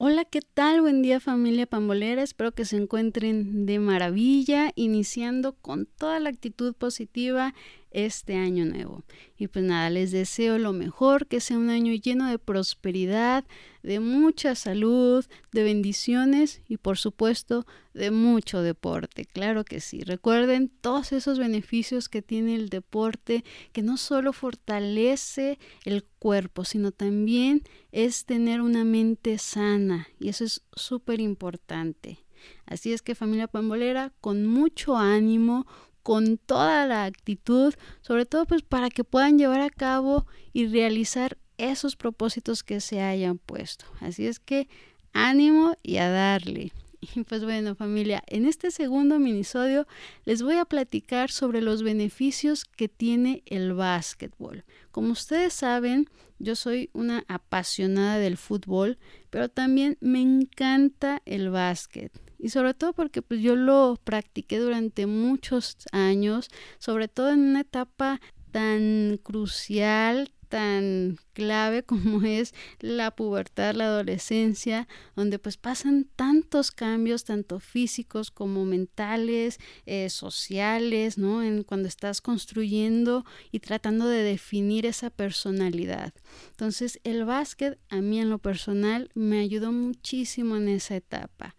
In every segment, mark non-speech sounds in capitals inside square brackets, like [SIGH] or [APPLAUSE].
Hola, ¿qué tal? Buen día familia pambolera, espero que se encuentren de maravilla, iniciando con toda la actitud positiva este año nuevo. Y pues nada, les deseo lo mejor, que sea un año lleno de prosperidad, de mucha salud, de bendiciones y por supuesto de mucho deporte. Claro que sí. Recuerden todos esos beneficios que tiene el deporte, que no solo fortalece el cuerpo, sino también es tener una mente sana y eso es súper importante. Así es que familia pambolera, con mucho ánimo, con toda la actitud, sobre todo pues para que puedan llevar a cabo y realizar esos propósitos que se hayan puesto. Así es que ánimo y a darle. Y pues bueno familia, en este segundo minisodio les voy a platicar sobre los beneficios que tiene el básquetbol. Como ustedes saben, yo soy una apasionada del fútbol, pero también me encanta el básquet y sobre todo porque pues yo lo practiqué durante muchos años, sobre todo en una etapa tan crucial, tan clave [LAUGHS] como es la pubertad, la adolescencia, donde pues pasan tantos cambios, tanto físicos como mentales, eh, sociales, ¿no? En cuando estás construyendo y tratando de definir esa personalidad. Entonces el básquet a mí en lo personal me ayudó muchísimo en esa etapa.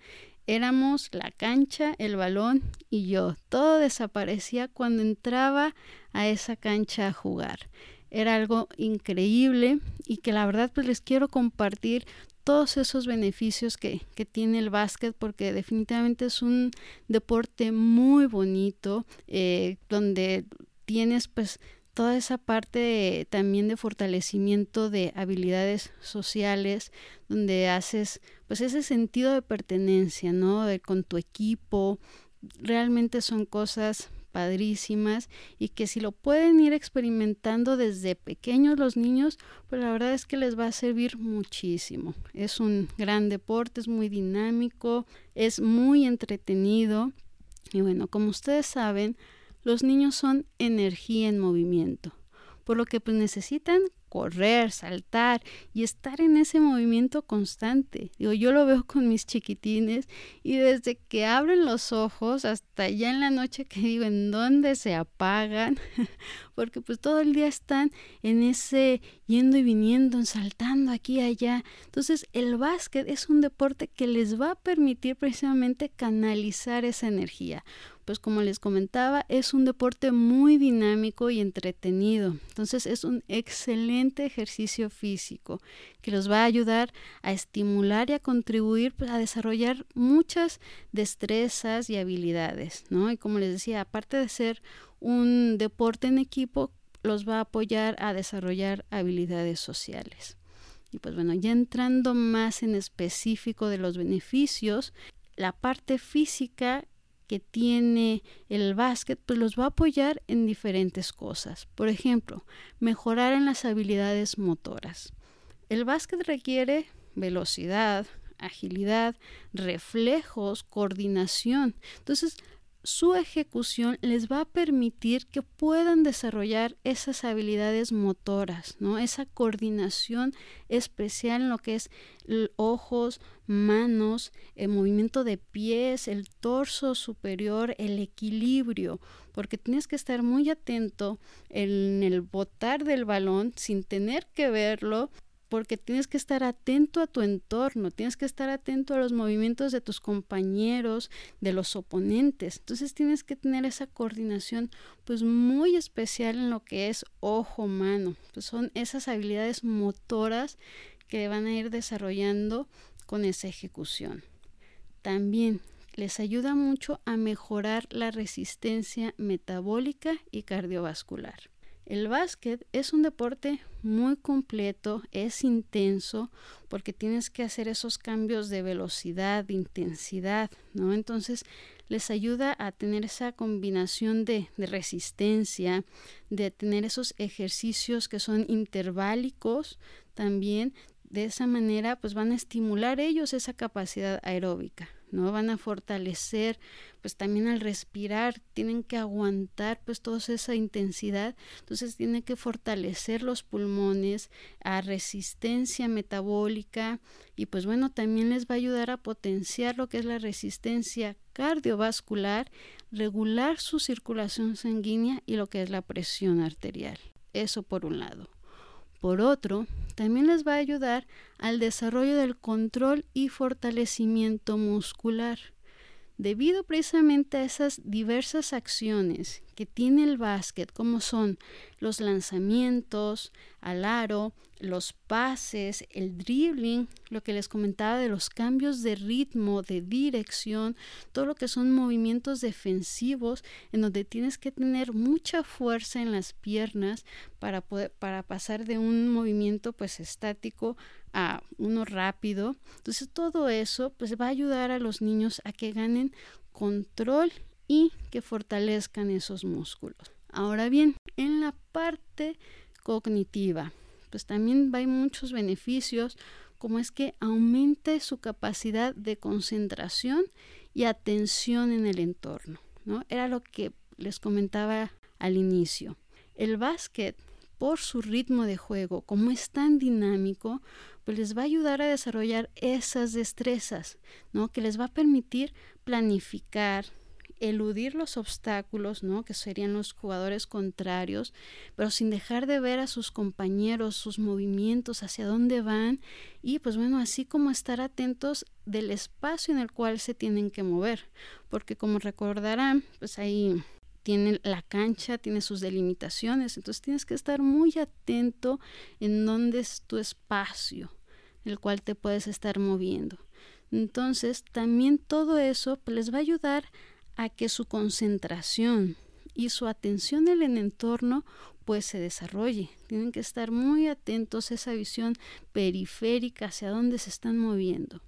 Éramos la cancha, el balón y yo. Todo desaparecía cuando entraba a esa cancha a jugar. Era algo increíble y que la verdad pues les quiero compartir todos esos beneficios que, que, tiene el básquet porque definitivamente es un deporte muy bonito eh, donde tienes pues toda esa parte también de fortalecimiento de habilidades sociales, donde haces pues ese sentido de pertenencia, ¿no? De, con tu equipo, realmente son cosas padrísimas y que si lo pueden ir experimentando desde pequeños los niños, pues la verdad es que les va a servir muchísimo. Es un gran deporte, es muy dinámico, es muy entretenido y bueno, como ustedes saben, los niños son energía en movimiento, por lo que pues necesitan correr, saltar y estar en ese movimiento constante. Digo, yo lo veo con mis chiquitines y desde que abren los ojos hasta ya en la noche que digo en dónde se apagan, [LAUGHS] porque pues todo el día están en ese yendo y viniendo, saltando aquí y allá. Entonces el básquet es un deporte que les va a permitir precisamente canalizar esa energía pues como les comentaba, es un deporte muy dinámico y entretenido. Entonces es un excelente ejercicio físico que los va a ayudar a estimular y a contribuir pues, a desarrollar muchas destrezas y habilidades, ¿no? Y como les decía, aparte de ser un deporte en equipo, los va a apoyar a desarrollar habilidades sociales. Y pues bueno, ya entrando más en específico de los beneficios, la parte física que tiene el básquet, pues los va a apoyar en diferentes cosas. Por ejemplo, mejorar en las habilidades motoras. El básquet requiere velocidad, agilidad, reflejos, coordinación. Entonces, su ejecución les va a permitir que puedan desarrollar esas habilidades motoras, ¿no? Esa coordinación especial en lo que es ojos, manos, el movimiento de pies, el torso superior, el equilibrio, porque tienes que estar muy atento en el botar del balón sin tener que verlo, porque tienes que estar atento a tu entorno, tienes que estar atento a los movimientos de tus compañeros, de los oponentes. Entonces tienes que tener esa coordinación pues muy especial en lo que es ojo-mano. Pues son esas habilidades motoras que van a ir desarrollando con esa ejecución. También les ayuda mucho a mejorar la resistencia metabólica y cardiovascular. El básquet es un deporte muy completo, es intenso porque tienes que hacer esos cambios de velocidad, de intensidad, ¿no? Entonces les ayuda a tener esa combinación de, resistencia, de tener esos ejercicios que son interválicos también de esa manera pues van a estimular ellos esa capacidad aeróbica, ¿no? Van a fortalecer pues también al respirar, tienen que aguantar pues toda esa intensidad, entonces tienen que fortalecer los pulmones, a resistencia metabólica y pues bueno, también les va a ayudar a potenciar lo que es la resistencia cardiovascular, regular su circulación sanguínea y lo que es la presión arterial. Eso por un lado. Por otro, también les va a ayudar al desarrollo del control y fortalecimiento muscular. Debido precisamente a esas diversas acciones que tiene el básquet, como son los lanzamientos al aro, los pases, el dribbling, lo que les comentaba de los cambios de ritmo, de dirección, todo lo que son movimientos defensivos en donde tienes que tener mucha fuerza en las piernas para poder para pasar de un movimiento pues estático a uno rápido. Entonces todo eso pues va a ayudar a los niños a que ganen control y que fortalezcan esos músculos. Ahora bien, en la parte cognitiva, pues también hay muchos beneficios, como es que aumente su capacidad de concentración y atención en el entorno. ¿no? Era lo que les comentaba al inicio. El básquet, por su ritmo de juego, como es tan dinámico, pues les va a ayudar a desarrollar esas destrezas, ¿no? Que les va a permitir planificar, eludir los obstáculos, ¿no? que serían los jugadores contrarios, pero sin dejar de ver a sus compañeros, sus movimientos, hacia dónde van y pues bueno, así como estar atentos del espacio en el cual se tienen que mover, porque como recordarán, pues ahí tiene la cancha, tiene sus delimitaciones, entonces tienes que estar muy atento en dónde es tu espacio, el cual te puedes estar moviendo. Entonces, también todo eso pues, les va a ayudar a que su concentración y su atención en el entorno pues se desarrolle. Tienen que estar muy atentos a esa visión periférica hacia dónde se están moviendo.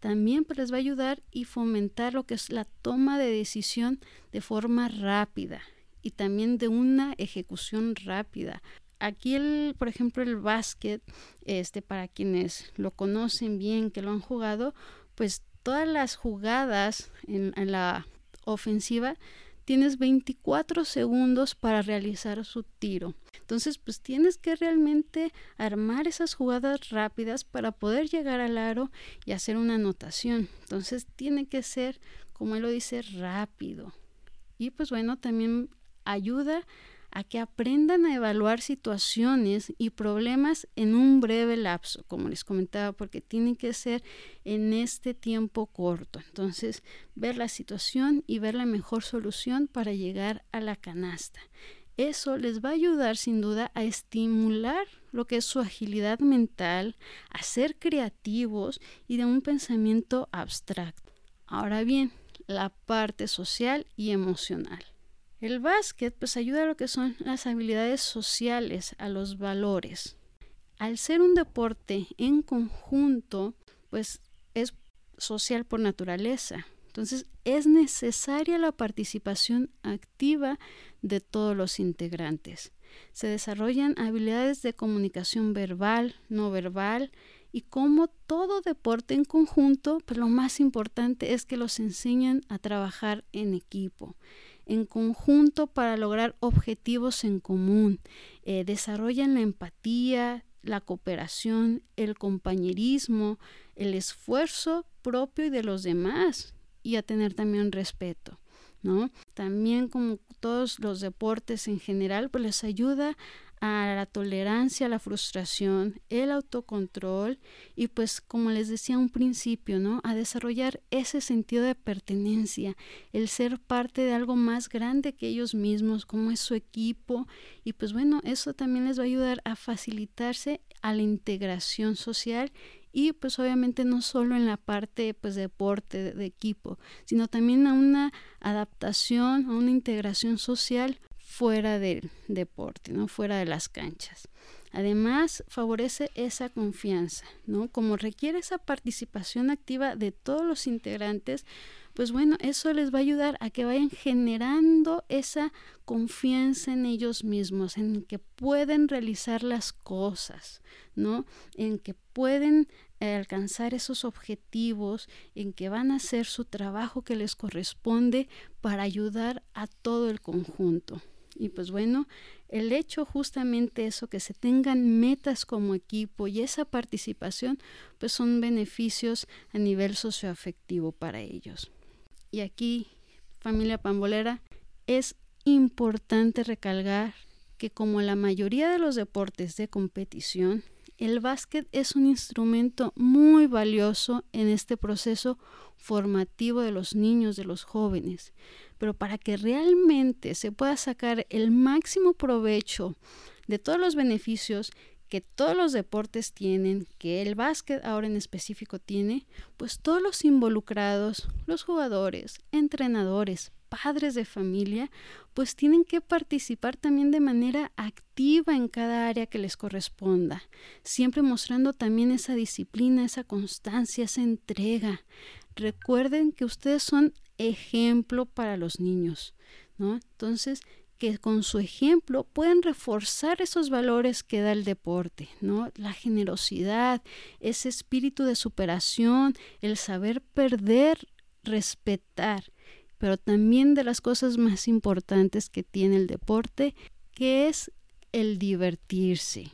También pues, les va a ayudar y fomentar lo que es la toma de decisión de forma rápida y también de una ejecución rápida. Aquí, el, por ejemplo, el básquet, este, para quienes lo conocen bien, que lo han jugado, pues todas las jugadas en la ofensiva, tienes 24 segundos para realizar su tiro. Entonces, pues tienes que realmente armar esas jugadas rápidas para poder llegar al aro y hacer una anotación. Entonces, tiene que ser, como él lo dice, rápido. Y pues bueno, también ayuda a que aprendan a evaluar situaciones y problemas en un breve lapso, como les comentaba, porque tiene que ser en este tiempo corto. Entonces, ver la situación y ver la mejor solución para llegar a la canasta. Eso les va a ayudar sin duda a estimular lo que es su agilidad mental, a ser creativos y de un pensamiento abstracto. Ahora bien, la parte social y emocional. El básquet pues ayuda a lo que son las habilidades sociales, a los valores. Al ser un deporte en conjunto, pues es social por naturaleza. Entonces es necesaria la participación activa de todos los integrantes. Se desarrollan habilidades de comunicación verbal, no verbal, y como todo deporte en conjunto, pues lo más importante es que los enseñan a trabajar en equipo en conjunto para lograr objetivos en común. Eh, desarrollan la empatía, la cooperación, el compañerismo, el esfuerzo propio y de los demás y a tener también respeto. ¿no? También como todos los deportes en general, pues les ayuda a la tolerancia a la frustración, el autocontrol y pues como les decía un principio, ¿no? A desarrollar ese sentido de pertenencia, el ser parte de algo más grande que ellos mismos, como es su equipo y pues bueno, eso también les va a ayudar a facilitarse a la integración social y pues obviamente no solo en la parte pues deporte de equipo, sino también a una adaptación, a una integración social fuera del deporte, ¿no? fuera de las canchas. Además, favorece esa confianza, ¿no? Como requiere esa participación activa de todos los integrantes, pues bueno, eso les va a ayudar a que vayan generando esa confianza en ellos mismos, en que pueden realizar las cosas, ¿no? En que pueden alcanzar esos objetivos, en que van a hacer su trabajo que les corresponde para ayudar a todo el conjunto. Y pues bueno, el hecho justamente eso, que se tengan metas como equipo y esa participación, pues son beneficios a nivel socioafectivo para ellos. Y aquí, familia pambolera, es importante recalcar que como la mayoría de los deportes de competición, el básquet es un instrumento muy valioso en este proceso formativo de los niños, de los jóvenes. Pero para que realmente se pueda sacar el máximo provecho de todos los beneficios que todos los deportes tienen, que el básquet ahora en específico tiene, pues todos los involucrados, los jugadores, entrenadores, padres de familia, pues tienen que participar también de manera activa en cada área que les corresponda, siempre mostrando también esa disciplina, esa constancia, esa entrega. Recuerden que ustedes son ejemplo para los niños, ¿no? Entonces, que con su ejemplo pueden reforzar esos valores que da el deporte, ¿no? La generosidad, ese espíritu de superación, el saber perder, respetar pero también de las cosas más importantes que tiene el deporte, que es el divertirse.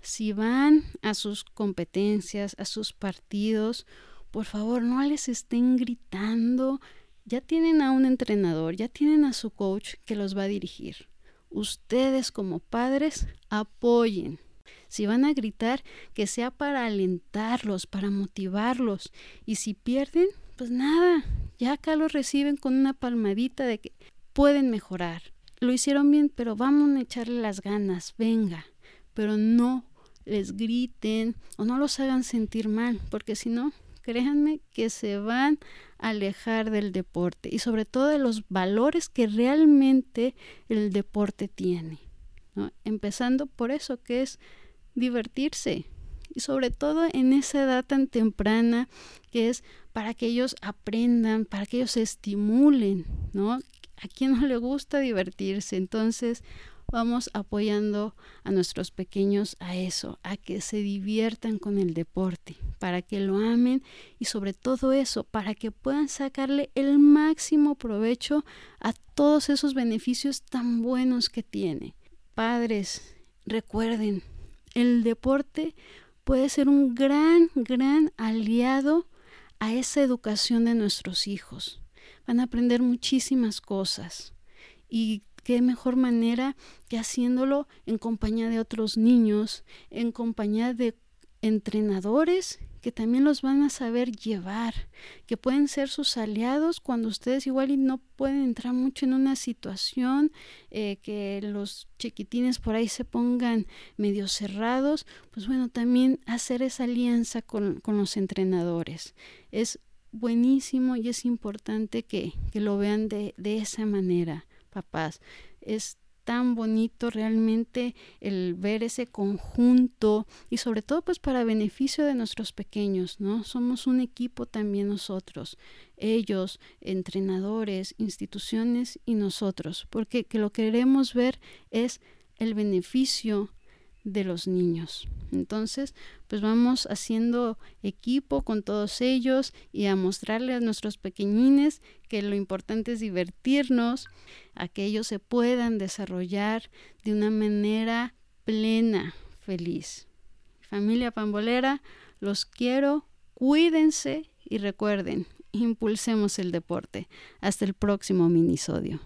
Si van a sus competencias, a sus partidos, por favor no les estén gritando. Ya tienen a un entrenador, ya tienen a su coach que los va a dirigir. Ustedes como padres apoyen. Si van a gritar, que sea para alentarlos, para motivarlos. Y si pierden, pues nada, ya acá lo reciben con una palmadita de que pueden mejorar. Lo hicieron bien, pero vamos a echarle las ganas, venga. Pero no les griten o no los hagan sentir mal, porque si no, créanme que se van a alejar del deporte y sobre todo de los valores que realmente el deporte tiene. Empezando por eso que es divertirse y sobre todo en esa edad tan temprana que es para que ellos aprendan, para que ellos se estimulen, ¿no? A quien no le gusta divertirse, entonces vamos apoyando a nuestros pequeños a eso, a que se diviertan con el deporte, para que lo amen y sobre todo eso, para que puedan sacarle el máximo provecho a todos esos beneficios tan buenos que tiene. Padres, recuerden, el deporte puede ser un gran, gran aliado a esa educación de nuestros hijos. Van a aprender muchísimas cosas y qué mejor manera que haciéndolo en compañía de otros niños, en compañía de entrenadores que también los van a saber llevar, que pueden ser sus aliados cuando ustedes igual y no pueden entrar mucho en una situación, eh, que los chiquitines por ahí se pongan medio cerrados, pues bueno, también hacer esa alianza con, los entrenadores. Es buenísimo y es importante que, lo vean de esa manera, papás. Es tan bonito realmente el ver ese conjunto y sobre todo pues para beneficio de nuestros pequeños, ¿no? Somos un equipo también nosotros, ellos, entrenadores, instituciones y nosotros, porque que lo que queremos ver es el beneficio de los niños. Entonces, pues vamos haciendo equipo con todos ellos y a mostrarle a nuestros pequeñines que lo importante es divertirnos, a que ellos se puedan desarrollar de una manera plena, feliz. Familia pambolera, los quiero, cuídense y recuerden, impulsemos el deporte. Hasta el próximo minisodio.